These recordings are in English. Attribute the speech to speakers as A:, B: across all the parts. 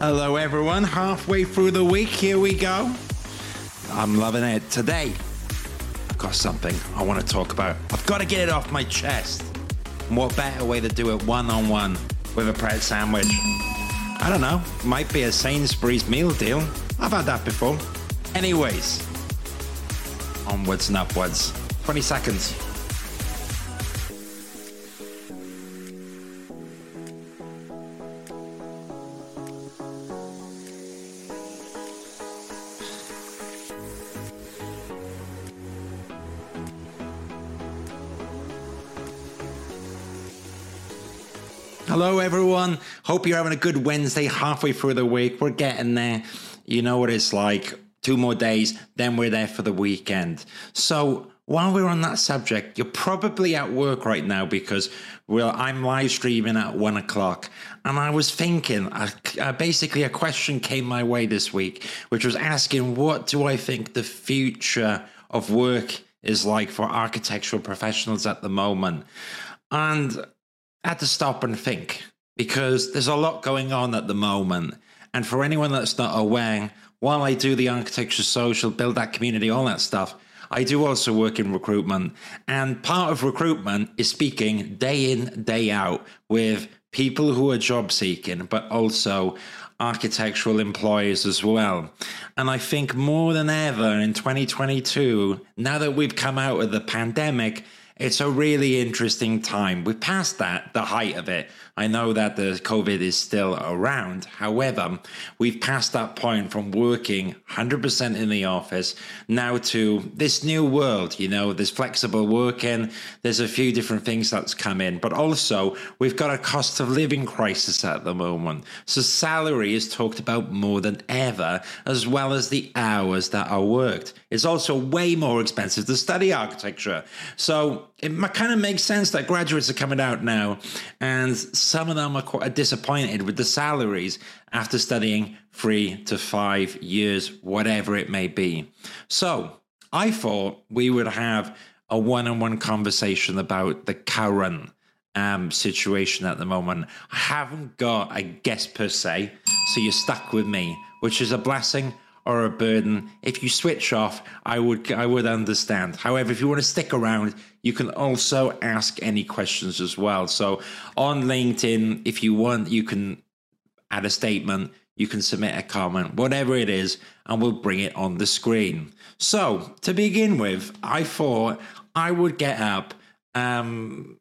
A: Hello, everyone. Halfway through the week, here we go. I'm loving it. Today, I've got something I want to talk about. I've got to get it off my chest. And what better way to do it one on one with a bread sandwich? I don't know. Might be a Sainsbury's meal deal. I've had that before. Anyways, onwards and upwards. 20 seconds. Hello, everyone. Hope you're having a good Wednesday, halfway through the week. We're getting there. You know what it's like. Two more days, then we're there for the weekend. So, while we're on that subject, you're probably at work right now because well, I'm live streaming at one o'clock, and I was thinking. Uh, basically, a question came my way this week, which was asking, "What do I think the future of work is like for architectural professionals at the moment?" And I had to stop and think because there's a lot going on at the moment. And for anyone that's not aware, while I do the architecture social, build that community, all that stuff, I do also work in recruitment. And part of recruitment is speaking day in, day out with people who are job seeking, but also architectural employers as well. And I think more than ever in 2022, now that we've come out of the pandemic, it's a really interesting time. We're past that, the height of it. I know that the COVID is still around. However, we've passed that point from working 100% in the office now to this new world. You know, there's flexible working, there's a few different things that's come in, but also we've got a cost of living crisis at the moment. So salary is talked about more than ever, as well as the hours that are worked. It's also way more expensive to study architecture. So it kind of makes sense that graduates are coming out now and some of them are quite disappointed with the salaries after studying three to five years, whatever it may be. So I thought we would have a one on one conversation about the current um, situation at the moment. I haven't got a guest per se, so you're stuck with me, which is a blessing or a burden. If you switch off, I would I would understand. However, if you want to stick around, you can also ask any questions as well. So on LinkedIn, if you want, you can add a statement, you can submit a comment, whatever it is, and we'll bring it on the screen. So to begin with, I thought I would get up. Um,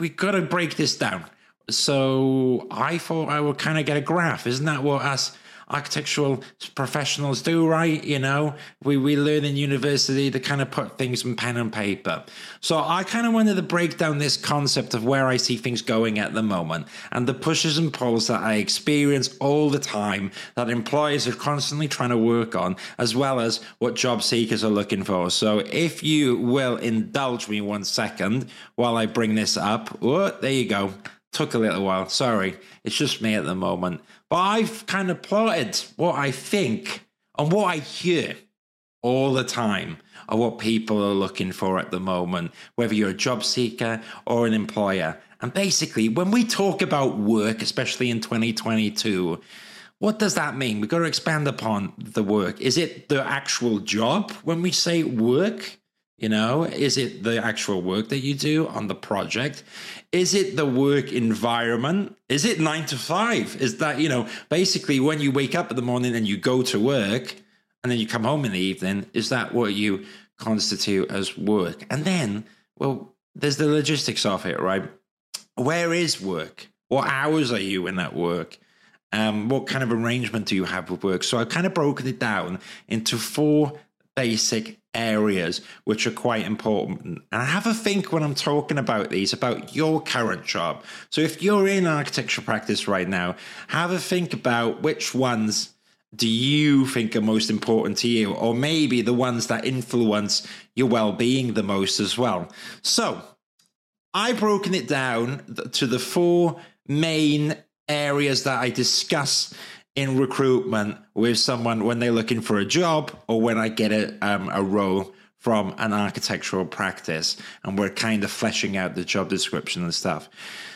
A: we got to break this down. So I thought I would kind of get a graph. Isn't that what us architectural professionals do, right? You know, we, we learn in university to kind of put things in pen and paper. So I kind of wanted to break down this concept of where I see things going at the moment and the pushes and pulls that I experience all the time that employers are constantly trying to work on, as well as what job seekers are looking for. So if you will indulge me one second while I bring this up, oh, there you go. Took a little while. Sorry. It's just me at the moment. But I've kind of plotted what I think and what I hear all the time of what people are looking for at the moment, whether you're a job seeker or an employer. And basically, when we talk about work, especially in 2022, what does that mean? We've got to expand upon the work. Is it the actual job when we say work? You know, is it the actual work that you do on the project? Is it the work environment? Is it nine to five? Is that, you know, basically when you wake up in the morning and you go to work and then you come home in the evening, is that what you constitute as work? And then, well, there's the logistics of it, right? Where is work? What hours are you in that work? Um, what kind of arrangement do you have with work? So I've kind of broken it down into four basic areas which are quite important. And I have a think when I'm talking about these about your current job. So if you're in architecture practice right now, have a think about which ones do you think are most important to you, or maybe the ones that influence your well being the most as well. So I've broken it down to the four main areas that I discuss in recruitment with someone when they're looking for a job or when I get a, um, a role from an architectural practice and we're kind of fleshing out the job description and stuff.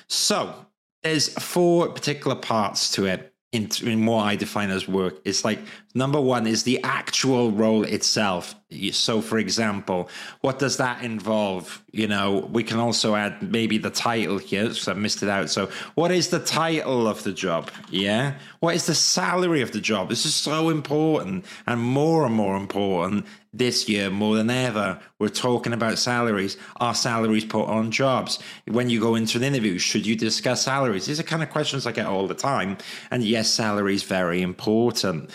A: So there's four particular parts to it in, in what I define as work. It's like number one is the actual role itself. So, for example, what does that involve? You know, we can also add maybe the title here, so I missed it out. So, what is the title of the job? Yeah. What is the salary of the job? This is so important and more and more important this year more than ever. We're talking about salaries. Are salaries put on jobs? When you go into an interview, should you discuss salaries? These are kind of questions I get all the time. And yes, salary is very important.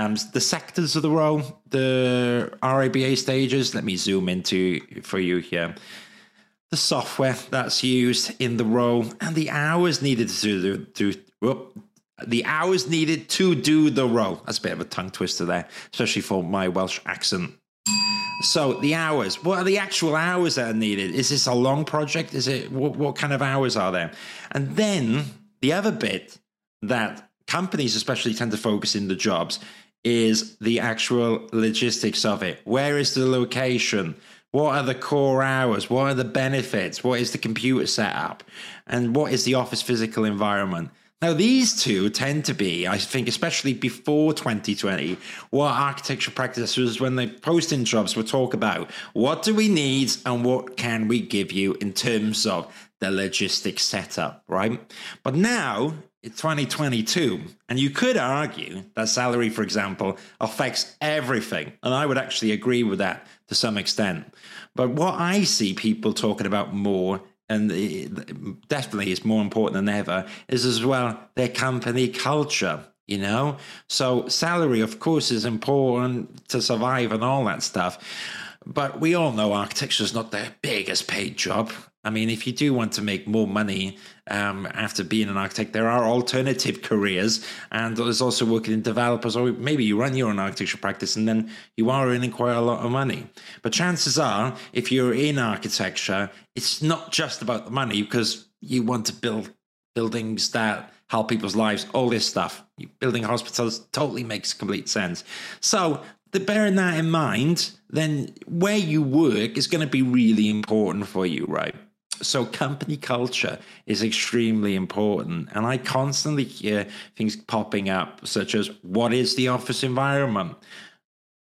A: Um, the sectors of the role, the RIBA stages, let me zoom into for you here. The software that's used in the role and the hours needed to do, whoop, the hours needed to do the role. That's a bit of a tongue twister there, especially for my Welsh accent. So the hours, what are the actual hours that are needed? Is this a long project? Is it what, what kind of hours are there? And then the other bit that companies especially tend to focus in the jobs is the actual logistics of it. Where is the location? What are the core hours? What are the benefits? What is the computer setup? And what is the office physical environment? Now, these two tend to be, I think, especially before 2020, what architecture practices, when they post in jobs, will talk about what do we need and what can we give you in terms of the logistics setup, right? But now it's 2022, and you could argue that salary, for example, affects everything. And I would actually agree with that to some extent. But what I see people talking about more and definitely it's more important than ever, is as well their company culture. You know, so salary, of course, is important to survive and all that stuff. But we all know architecture is not the biggest paid job. I mean, if you do want to make more money um, after being an architect, there are alternative careers, and there's also working in developers, or maybe you run your own architecture practice and then you are earning quite a lot of money. But chances are, if you're in architecture, it's not just about the money because you want to build buildings that help people's lives, all this stuff. Building hospitals totally makes complete sense. So the bearing that in mind, then where you work is going to be really important for you, right? So, company culture is extremely important. And I constantly hear things popping up, such as what is the office environment?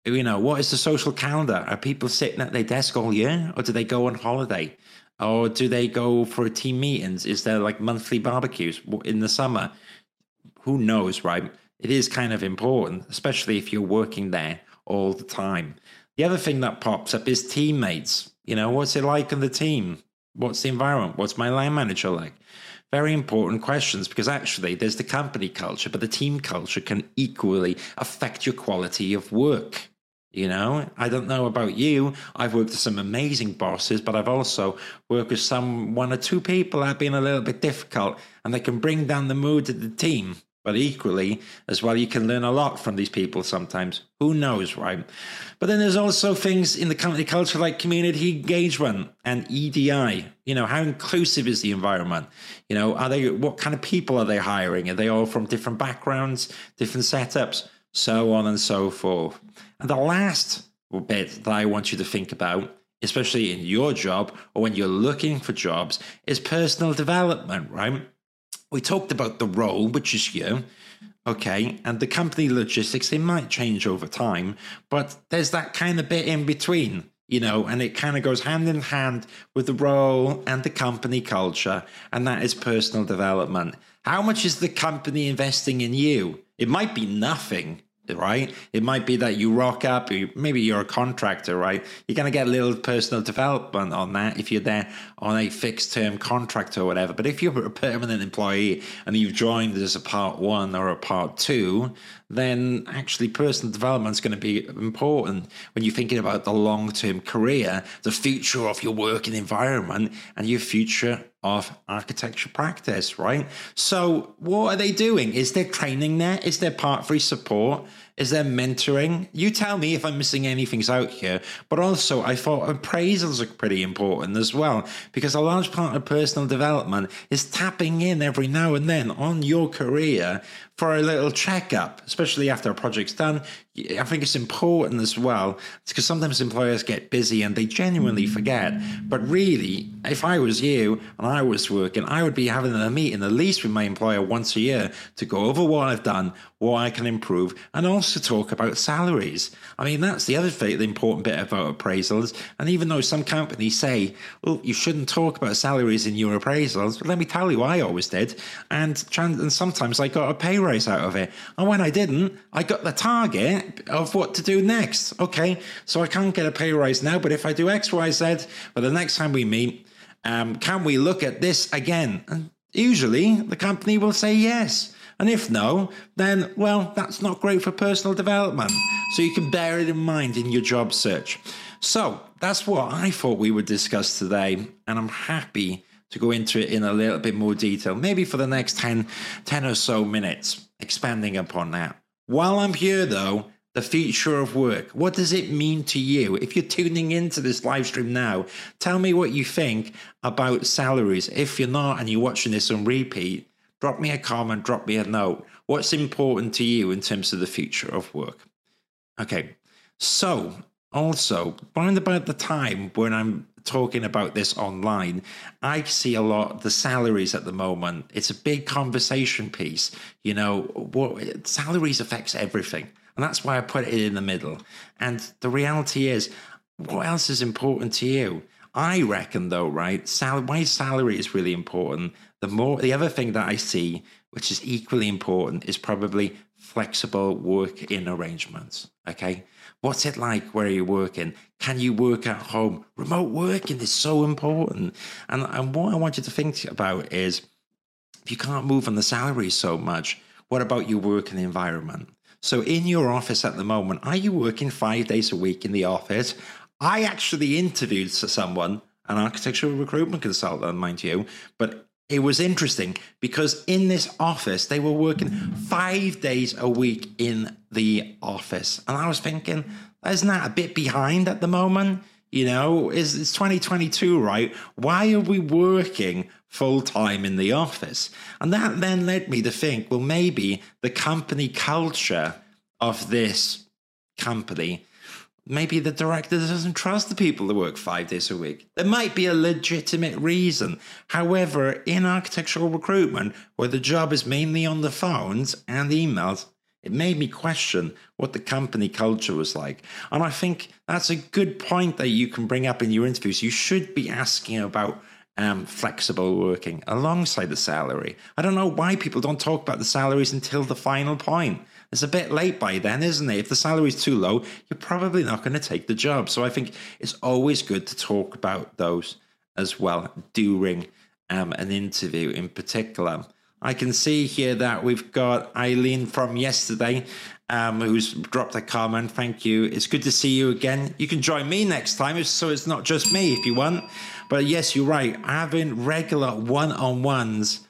A: You know, what is the social calendar? Are people sitting at their desk all year or do they go on holiday? Or do they go for team meetings? Is there like monthly barbecues in the summer? Who knows, right? It is kind of important, especially if you're working there all the time. The other thing that pops up is teammates. You know, what's it like on the team? What's the environment? What's my line manager like? Very important questions because actually there's the company culture, but the team culture can equally affect your quality of work. You know, I don't know about you. I've worked with some amazing bosses, but I've also worked with some one or two people that have been a little bit difficult and they can bring down the mood of the team. But equally, as well, you can learn a lot from these people sometimes. Who knows, right? But then there's also things in the company culture like community engagement and EDI. You know, how inclusive is the environment? You know, are they what kind of people are they hiring? Are they all from different backgrounds, different setups, so on and so forth? And the last bit that I want you to think about especially in your job or when you're looking for jobs, is personal development, right? We talked about the role, which is you. Okay. And the company logistics, they might change over time, but there's that kind of bit in between, you know, and it kind of goes hand in hand with the role and the company culture. And that is personal development. How much is the company investing in you? It might be nothing, right? It might be that you rock up, maybe you're a contractor, right? You're going to get a little personal development on that if you're there on a fixed term contract or whatever. But if you're a permanent employee and you've joined as a part one or a part two, then actually personal development is going to be important when you're thinking about the long term career, the future of your working environment, and your future of architecture practice, right? So, what are they doing? Is there training there? Is there part three support? Is there mentoring? You tell me if I'm missing anything out here. But also, I thought appraisals are pretty important as well, because a large part of personal development is tapping in every now and then on your career for a little checkup, especially after a project's done. I think it's important as well because sometimes employers get busy and they genuinely mm. forget. But really, if I was you and I was working, I would be having a meeting at least with my employer once a year to go over what I've done, what I can improve, and also talk about salaries. I mean, that's the other thing, the important bit about appraisals. And even though some companies say, well, you shouldn't talk about salaries in your appraisals, but let me tell you, I always did. And, and sometimes I got a pay raise out of it. And when I didn't, I got the target of what to do next. Okay, so I can't get a pay rise now, but if I do X, Y, Z, but the next time we meet, um, can we look at this again? And usually the company will say yes. And if no, then, well, that's not great for personal development. So you can bear it in mind in your job search. So that's what I thought we would discuss today. And I'm happy to go into it in a little bit more detail, maybe for the next 10, 10 or so minutes, expanding upon that. While I'm here, though, the future of work. What does it mean to you? If you're tuning into this live stream now, tell me what you think about salaries. If you're not and you're watching this on repeat, drop me a comment, drop me a note. What's important to you in terms of the future of work? Okay, so also, around about the time when I'm talking about this online, I see a lot the salaries at the moment. It's a big conversation piece. You know, what salaries affects everything. And that's why I put it in the middle. And the reality is, what else is important to you? I reckon though, right? Sal- why salary is really important. The more the other thing that I see, which is equally important, is probably flexible work in arrangements. Okay. What's it like where you're working? Can you work at home? Remote working is so important. And, and what I want you to think about is if you can't move on the salary so much, what about your working environment? So, in your office at the moment, are you working five days a week in the office? I actually interviewed someone, an architectural recruitment consultant, mind you, but it was interesting because in this office, they were working five days a week in the office. And I was thinking, isn't that a bit behind at the moment? You know, it's, it's 2022, right? Why are we working full time in the office? And that then led me to think, well, maybe the company culture of this company Maybe the director doesn't trust the people that work five days a week. There might be a legitimate reason. However, in architectural recruitment, where the job is mainly on the phones and emails, it made me question what the company culture was like. And I think that's a good point that you can bring up in your interviews. You should be asking about um, flexible working alongside the salary. I don't know why people don't talk about the salaries until the final point. It's a bit late by then, isn't it? If the salary is too low, you're probably not going to take the job. So I think it's always good to talk about those as well during um, an interview in particular. I can see here that we've got Eileen from yesterday um, who's dropped a comment. Thank you. It's good to see you again. You can join me next time, so it's not just me if you want. But yes, you're right. Having regular one on ones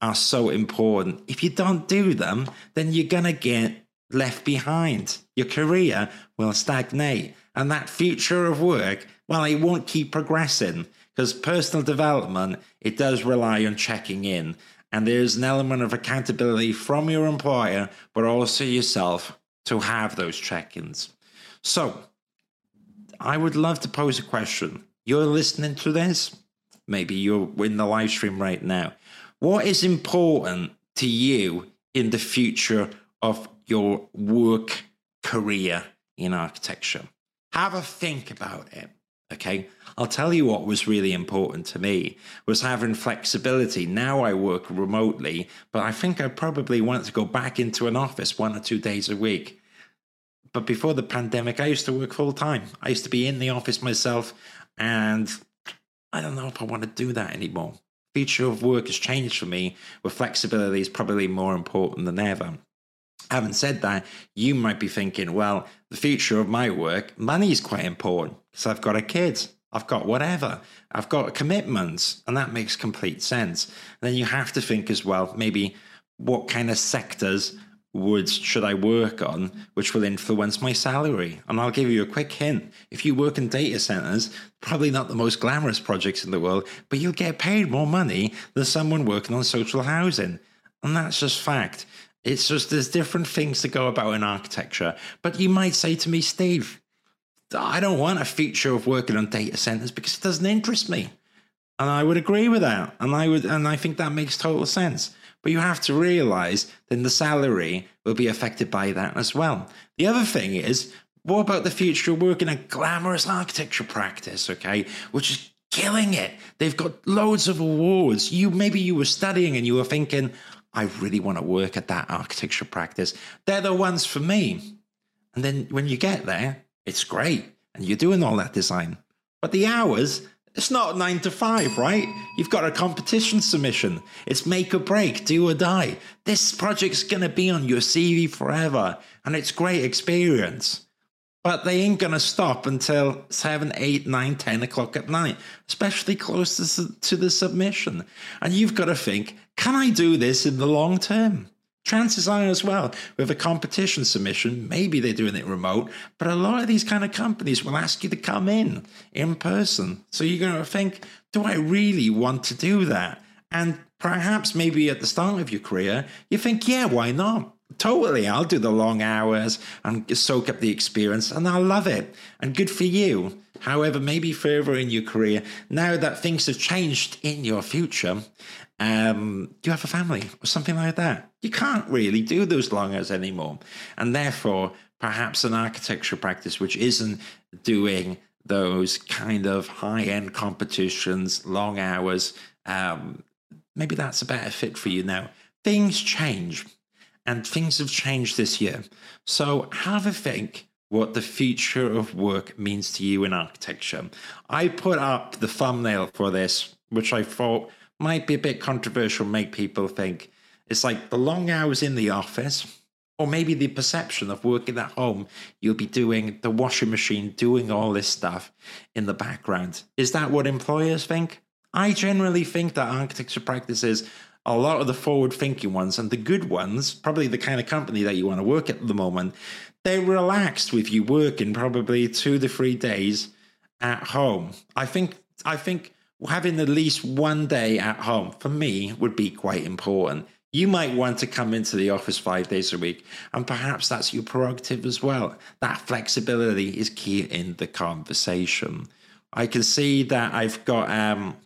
A: are so important. If you don't do them, then you're going to get left behind. Your career will stagnate. And that future of work, well, it won't keep progressing because personal development, it does rely on checking in. And there's an element of accountability from your employer, but also yourself to have those check ins. So, I would love to pose a question. You're listening to this, maybe you're in the live stream right now. What is important to you in the future of your work career in architecture? Have a think about it. Okay. I'll tell you what was really important to me was having flexibility. Now I work remotely, but I think I probably want to go back into an office one or two days a week. But before the pandemic, I used to work full time. I used to be in the office myself, and I don't know if I want to do that anymore future of work has changed for me, where flexibility is probably more important than ever. Having said that, you might be thinking, well, the future of my work, money is quite important because I've got a kid, I've got whatever, I've got commitments, and that makes complete sense. And then you have to think as well, maybe what kind of sectors would should I work on, which will influence my salary. And I'll give you a quick hint. If you work in data centers, probably not the most glamorous projects in the world, but you'll get paid more money than someone working on social housing. And that's just fact. It's just there's different things to go about in architecture. But you might say to me, Steve, I don't want a feature of working on data centers because it doesn't interest me. And I would agree with that. And I would and I think that makes total sense. But you have to realize then the salary will be affected by that as well. The other thing is, what about the future of working a glamorous architecture practice, okay? Which is killing it. They've got loads of awards. You maybe you were studying and you were thinking, I really want to work at that architecture practice. They're the ones for me. And then when you get there, it's great. And you're doing all that design. But the hours, it's not nine to five, right? You've got a competition submission. It's make or break, do or die. This project's going to be on your CV forever. And it's great experience. But they ain't going to stop until 7, 8, 9, 10 o'clock at night, especially close to, to the submission. And you've got to think, can I do this in the long term? Chances are, as well, with a competition submission, maybe they're doing it remote, but a lot of these kind of companies will ask you to come in in person. So you're going to think, do I really want to do that? And perhaps maybe at the start of your career, you think, yeah, why not? Totally, I'll do the long hours and soak up the experience, and I'll love it. And good for you. However, maybe further in your career, now that things have changed in your future, um, you have a family or something like that. You can't really do those long hours anymore. And therefore, perhaps an architecture practice which isn't doing those kind of high end competitions, long hours, um, maybe that's a better fit for you now. Things change and things have changed this year. So have a think what the future of work means to you in architecture. I put up the thumbnail for this, which I thought might be a bit controversial, make people think it's like the long hours in the office, or maybe the perception of working at home, you'll be doing the washing machine, doing all this stuff in the background. Is that what employers think? I generally think that architecture practices a lot of the forward thinking ones and the good ones, probably the kind of company that you want to work at the moment, they're relaxed with you working probably two to three days at home. I think I think having at least one day at home for me would be quite important. You might want to come into the office five days a week, and perhaps that's your prerogative as well. That flexibility is key in the conversation. I can see that I've got um,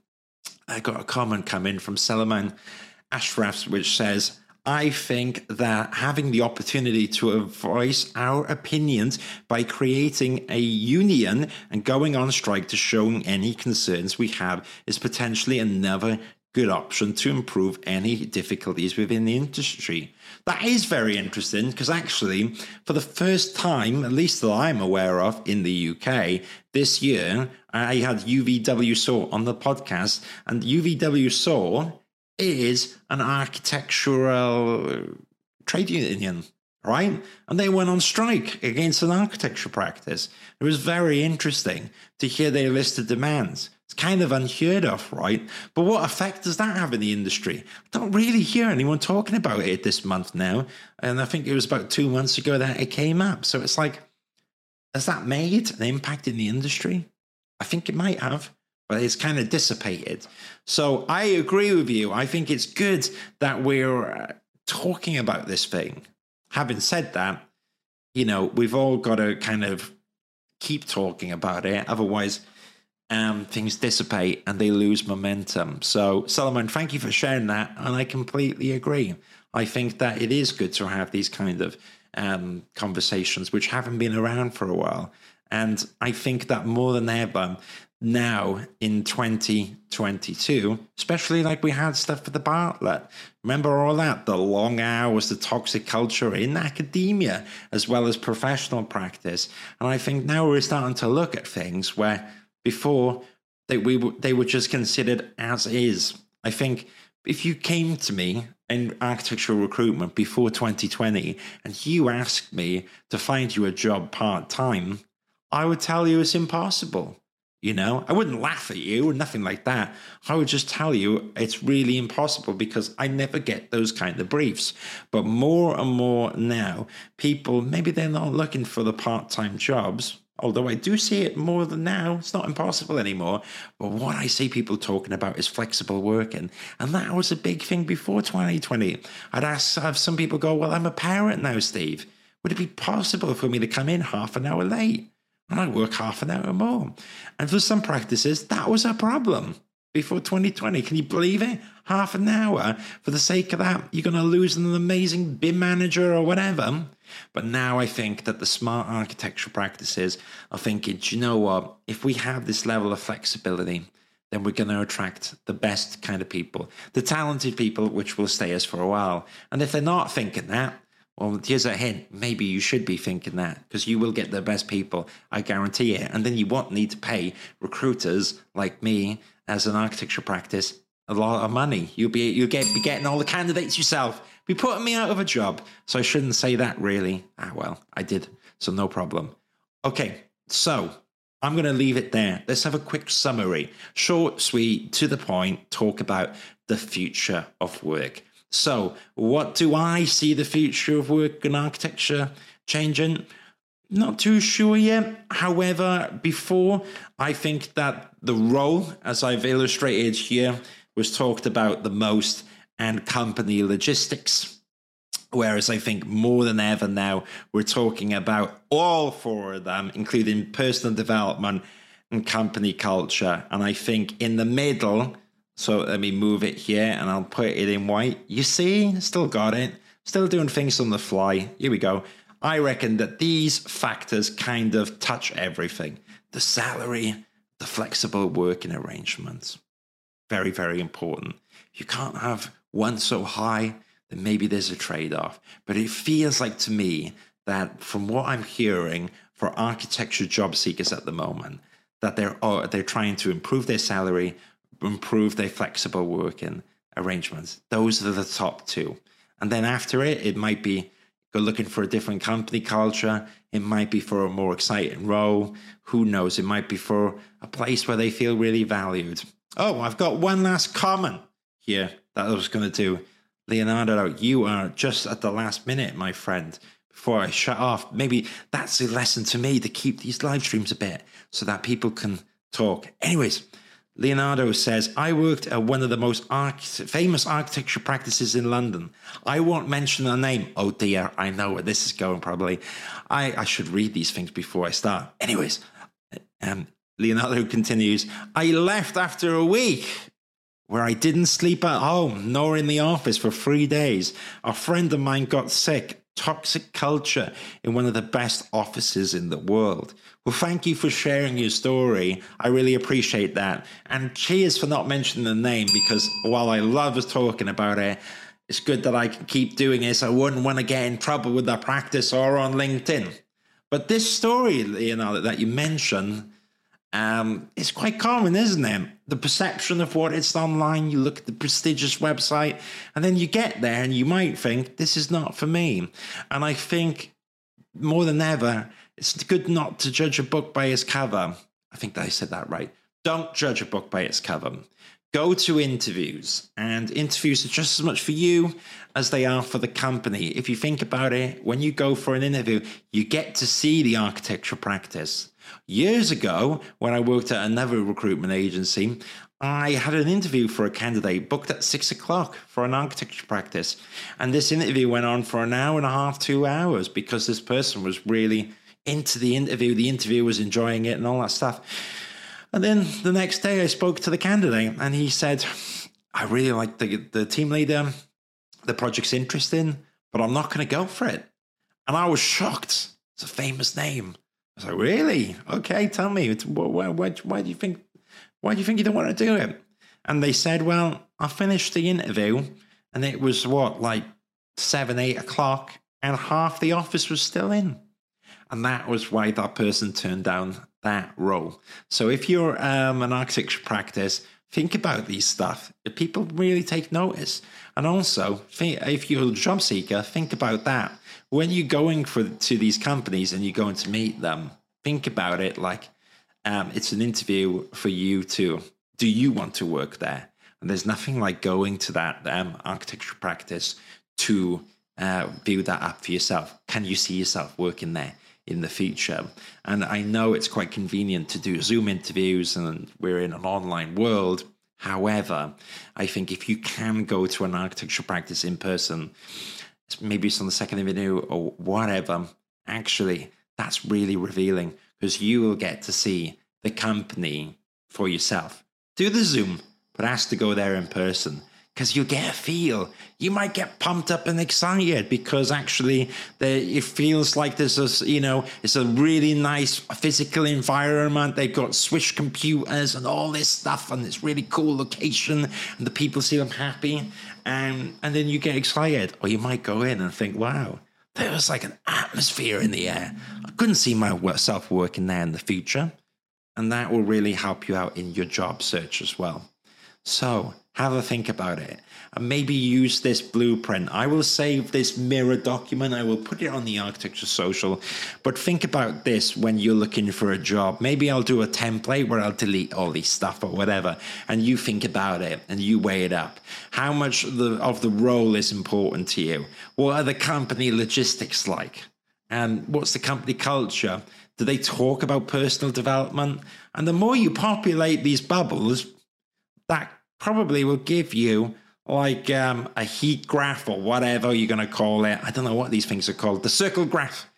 A: I got a comment come in from Solomon Ashraf, which says, I think that having the opportunity to voice our opinions by creating a union and going on strike to show any concerns we have is potentially another good option to improve any difficulties within the industry. That is very interesting because actually, for the first time, at least that I'm aware of in the UK this year, I had UVW-SAW on the podcast, and UVW-SAW is an architectural uh, trade union, right? And they went on strike against an architecture practice. It was very interesting to hear their list of demands. It's kind of unheard of, right? But what effect does that have in the industry? I don't really hear anyone talking about it this month now. And I think it was about two months ago that it came up. So it's like, has that made an impact in the industry? I think it might have but it's kind of dissipated. So I agree with you. I think it's good that we're uh, talking about this thing. Having said that, you know, we've all got to kind of keep talking about it. Otherwise, um, things dissipate and they lose momentum. So, Solomon, thank you for sharing that. And I completely agree. I think that it is good to have these kind of um, conversations which haven't been around for a while. And I think that more than ever, now in 2022, especially like we had stuff for the Bartlett. Remember all that? The long hours, the toxic culture in academia, as well as professional practice. And I think now we're starting to look at things where before they, we, they were just considered as is. I think if you came to me in architectural recruitment before 2020 and you asked me to find you a job part time, I would tell you it's impossible you know, I wouldn't laugh at you or nothing like that. I would just tell you it's really impossible because I never get those kind of briefs. But more and more now, people maybe they're not looking for the part time jobs, Although I do see it more than now, it's not impossible anymore. But what I see people talking about is flexible working. And that was a big thing before 2020. I'd ask, have some people go, Well, I'm a parent now, Steve. Would it be possible for me to come in half an hour late? And I work half an hour more. And for some practices, that was a problem before 2020. Can you believe it? Half an hour for the sake of that, you're going to lose an amazing BIM manager or whatever. But now I think that the smart architectural practices are thinking, do you know what? If we have this level of flexibility, then we're going to attract the best kind of people, the talented people, which will stay us for a while. And if they're not thinking that, well, here's a hint. Maybe you should be thinking that because you will get the best people. I guarantee it. And then you won't need to pay recruiters like me as an architecture practice a lot of money. You'll be you'll get be getting all the candidates yourself. Be putting me out of a job. So I shouldn't say that really. Ah well, I did. So no problem. Okay, so I'm going to leave it there. Let's have a quick summary. Short, sweet, to the point, talk about the future of work. So, what do I see the future of work and architecture changing? Not too sure yet. However, before, I think that the role, as I've illustrated here, was talked about the most and company logistics. Whereas I think more than ever now, we're talking about all four of them, including personal development and company culture. And I think in the middle, so let me move it here and I'll put it in white. You see, still got it. Still doing things on the fly. Here we go. I reckon that these factors kind of touch everything the salary, the flexible working arrangements. Very, very important. You can't have one so high, then maybe there's a trade off. But it feels like to me that from what I'm hearing for architecture job seekers at the moment, that they're, oh, they're trying to improve their salary, improve their flexible working arrangements. Those are the top two. And then after it, it might be go looking for a different company culture. It might be for a more exciting role. Who knows? It might be for a place where they feel really valued. Oh, I've got one last comment here that I was going to do. Leonardo, you are just at the last minute, my friend. Before I shut off, maybe that's a lesson to me to keep these live streams a bit so that people can talk. Anyways, Leonardo says, I worked at one of the most famous architecture practices in London. I won't mention the name. Oh dear, I know where this is going probably. I, I should read these things before I start. Anyways, um, Leonardo continues, I left after a week where I didn't sleep at home nor in the office for three days. A friend of mine got sick. Toxic culture in one of the best offices in the world. Well, thank you for sharing your story. I really appreciate that. And cheers for not mentioning the name because while I love talking about it, it's good that I can keep doing this. I wouldn't want to get in trouble with the practice or on LinkedIn. But this story, know, that you mentioned, um, it's quite common, isn't it? The perception of what it's online, you look at the prestigious website, and then you get there and you might think, this is not for me. And I think more than ever, it's good not to judge a book by its cover. I think that I said that right. Don't judge a book by its cover. Go to interviews, and interviews are just as much for you as they are for the company. If you think about it, when you go for an interview, you get to see the architecture practice. Years ago, when I worked at another recruitment agency, I had an interview for a candidate booked at six o'clock for an architecture practice. And this interview went on for an hour and a half, two hours, because this person was really into the interview. The interview was enjoying it and all that stuff. And then the next day, I spoke to the candidate and he said, I really like the, the team leader. The project's interesting, but I'm not going to go for it. And I was shocked. It's a famous name. I was like, really? Okay, tell me. Why, why, why do you think? Why do you think you don't want to do it? And they said, well, I finished the interview, and it was what like seven, eight o'clock, and half the office was still in. And that was why that person turned down that role. So if you're um, an architecture practice, think about these stuff. If people really take notice. And also, if you're a job seeker, think about that. When you're going for to these companies and you're going to meet them, think about it like um, it's an interview for you to Do you want to work there? And there's nothing like going to that um, architecture practice to uh, build that up for yourself. Can you see yourself working there? in the future. And I know it's quite convenient to do Zoom interviews and we're in an online world. However, I think if you can go to an architecture practice in person, maybe it's on the second avenue or whatever, actually, that's really revealing because you will get to see the company for yourself. Do the Zoom, but ask to go there in person because you get a feel. You might get pumped up and excited because actually it feels like there's a, you know, it's a really nice physical environment. They've got Swish computers and all this stuff, and it's really cool location, and the people seem happy. And, and then you get excited, or you might go in and think, wow, there was like an atmosphere in the air. I couldn't see myself working there in the future. And that will really help you out in your job search as well. So have a think about it and maybe use this blueprint. I will save this Miro document. I will put it on the architecture social. But think about this when you're looking for a job. Maybe I'll do a template where I'll delete all these stuff or whatever. And you think about it and you weigh it up. How much of the, of the role is important to you? What are the company logistics like? And what's the company culture? Do they talk about personal development? And the more you populate these bubbles, that probably will give you like um, a heat graph or whatever you're going to call it. I don't know what these things are called. The circle graph.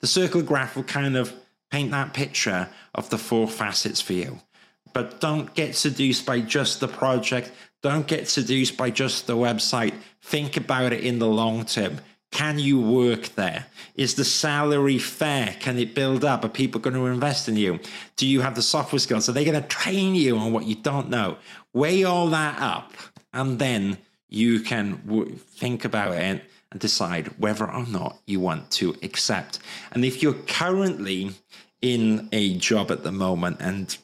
A: The circle graph will kind of paint that picture of the four facets for you. But don't get seduced by just the project. Don't get seduced by just the website. Think about it in the long term. Can you work there? Is the salary fair? Can it build up? Are people going to invest in you? Do you have the software skills? Are they going to train you on what you don't know? Weigh all that up, and then you can w- think about it and decide whether or not you want to accept. And if you're currently in a job at the moment and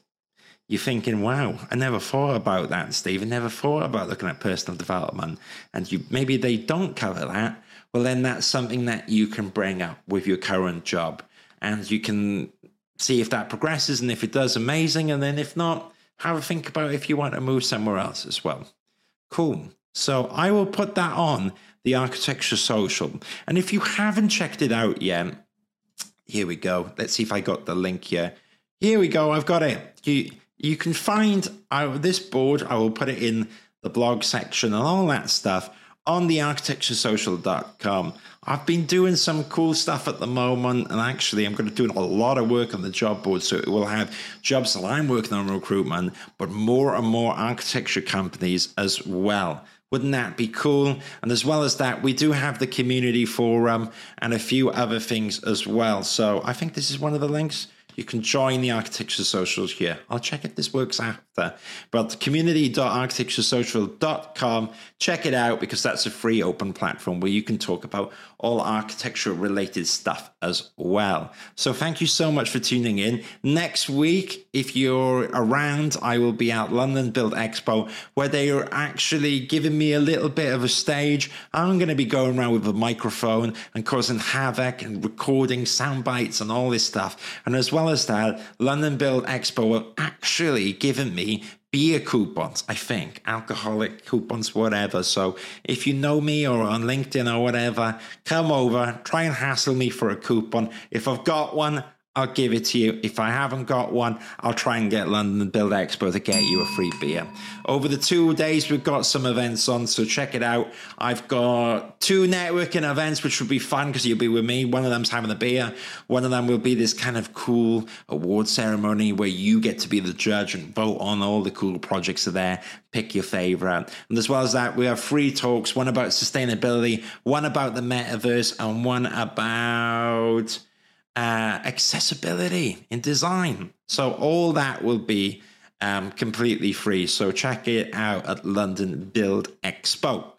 A: you're thinking, wow, I never thought about that, Steve. I never thought about looking at personal development. And you maybe they don't cover that well, then that's something that you can bring up with your current job and you can see if that progresses. And if it does, amazing. And then if not, have a think about if you want to move somewhere else as well. Cool. So I will put that on the Architecture Social. And if you haven't checked it out yet, here we go. Let's see if I got the link here. Here we go. I've got it. You you can find uh, this board. I will put it in the blog section and all that stuff on the architecturesocial.com. I've been doing some cool stuff at the moment, and actually, I'm going to do a lot of work on the job board. So it will have jobs that I'm working on recruitment, but more and more architecture companies as well. Wouldn't that be cool? And as well as that, we do have the community forum and a few other things as well. So I think this is one of the links you can join the Architecture Socials here. I'll check if this works after. But community.architecturesocial.com, check it out because that's a free open platform where you can talk about all architecture related stuff as well. So thank you so much for tuning in. Next week, if you're around, I will be at London Build Expo where they are actually giving me a little bit of a stage. I'm going to be going around with a microphone and causing havoc and recording sound bites and all this stuff. And as well as that, London Build Expo will actually giving me beer coupons, I think, alcoholic coupons, whatever. So if you know me or on LinkedIn or whatever, come over, try and hassle me for a coupon. If I've got one, I'll give it to you. If I haven't got one, I'll try and get London Build Expo to get you a free beer. Over the two days, we've got some events on, so check it out. I've got two networking events, which will be fun because you'll be with me. One of them's having a beer. One of them will be this kind of cool award ceremony where you get to be the judge and vote on all the cool projects are there. Pick your favorite. And as well as that, we have free talks one about sustainability, one about the metaverse, and one about uh, accessibility in design. So all that will be um, completely free. So check it out at London Build Expo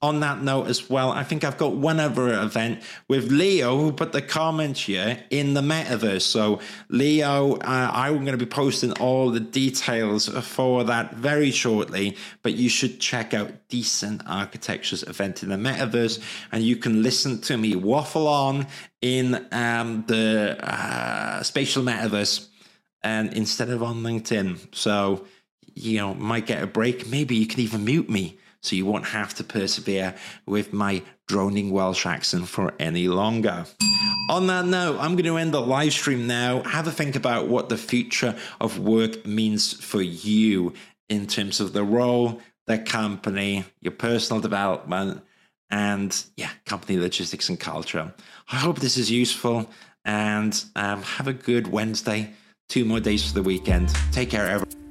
A: on that note as well, I think I've got one other event with Leo who put the comment here in the metaverse. So, Leo, uh, I'm going to be posting all the details for that very shortly, but you should check out Decent Architecture's event in the metaverse and you can listen to me waffle on in um, the uh, spatial metaverse and instead of on LinkedIn. So, you know, might get a break. Maybe you can even mute me so you won't have to persevere with my droning Welsh accent for any longer. On that note, I'm going to end the live stream now. Have a think about what the future of work means for you in terms of the role, the company, your personal development, and yeah, company logistics and culture. I hope this is useful and um, have a good Wednesday. Two more days for the weekend. Take care, everyone.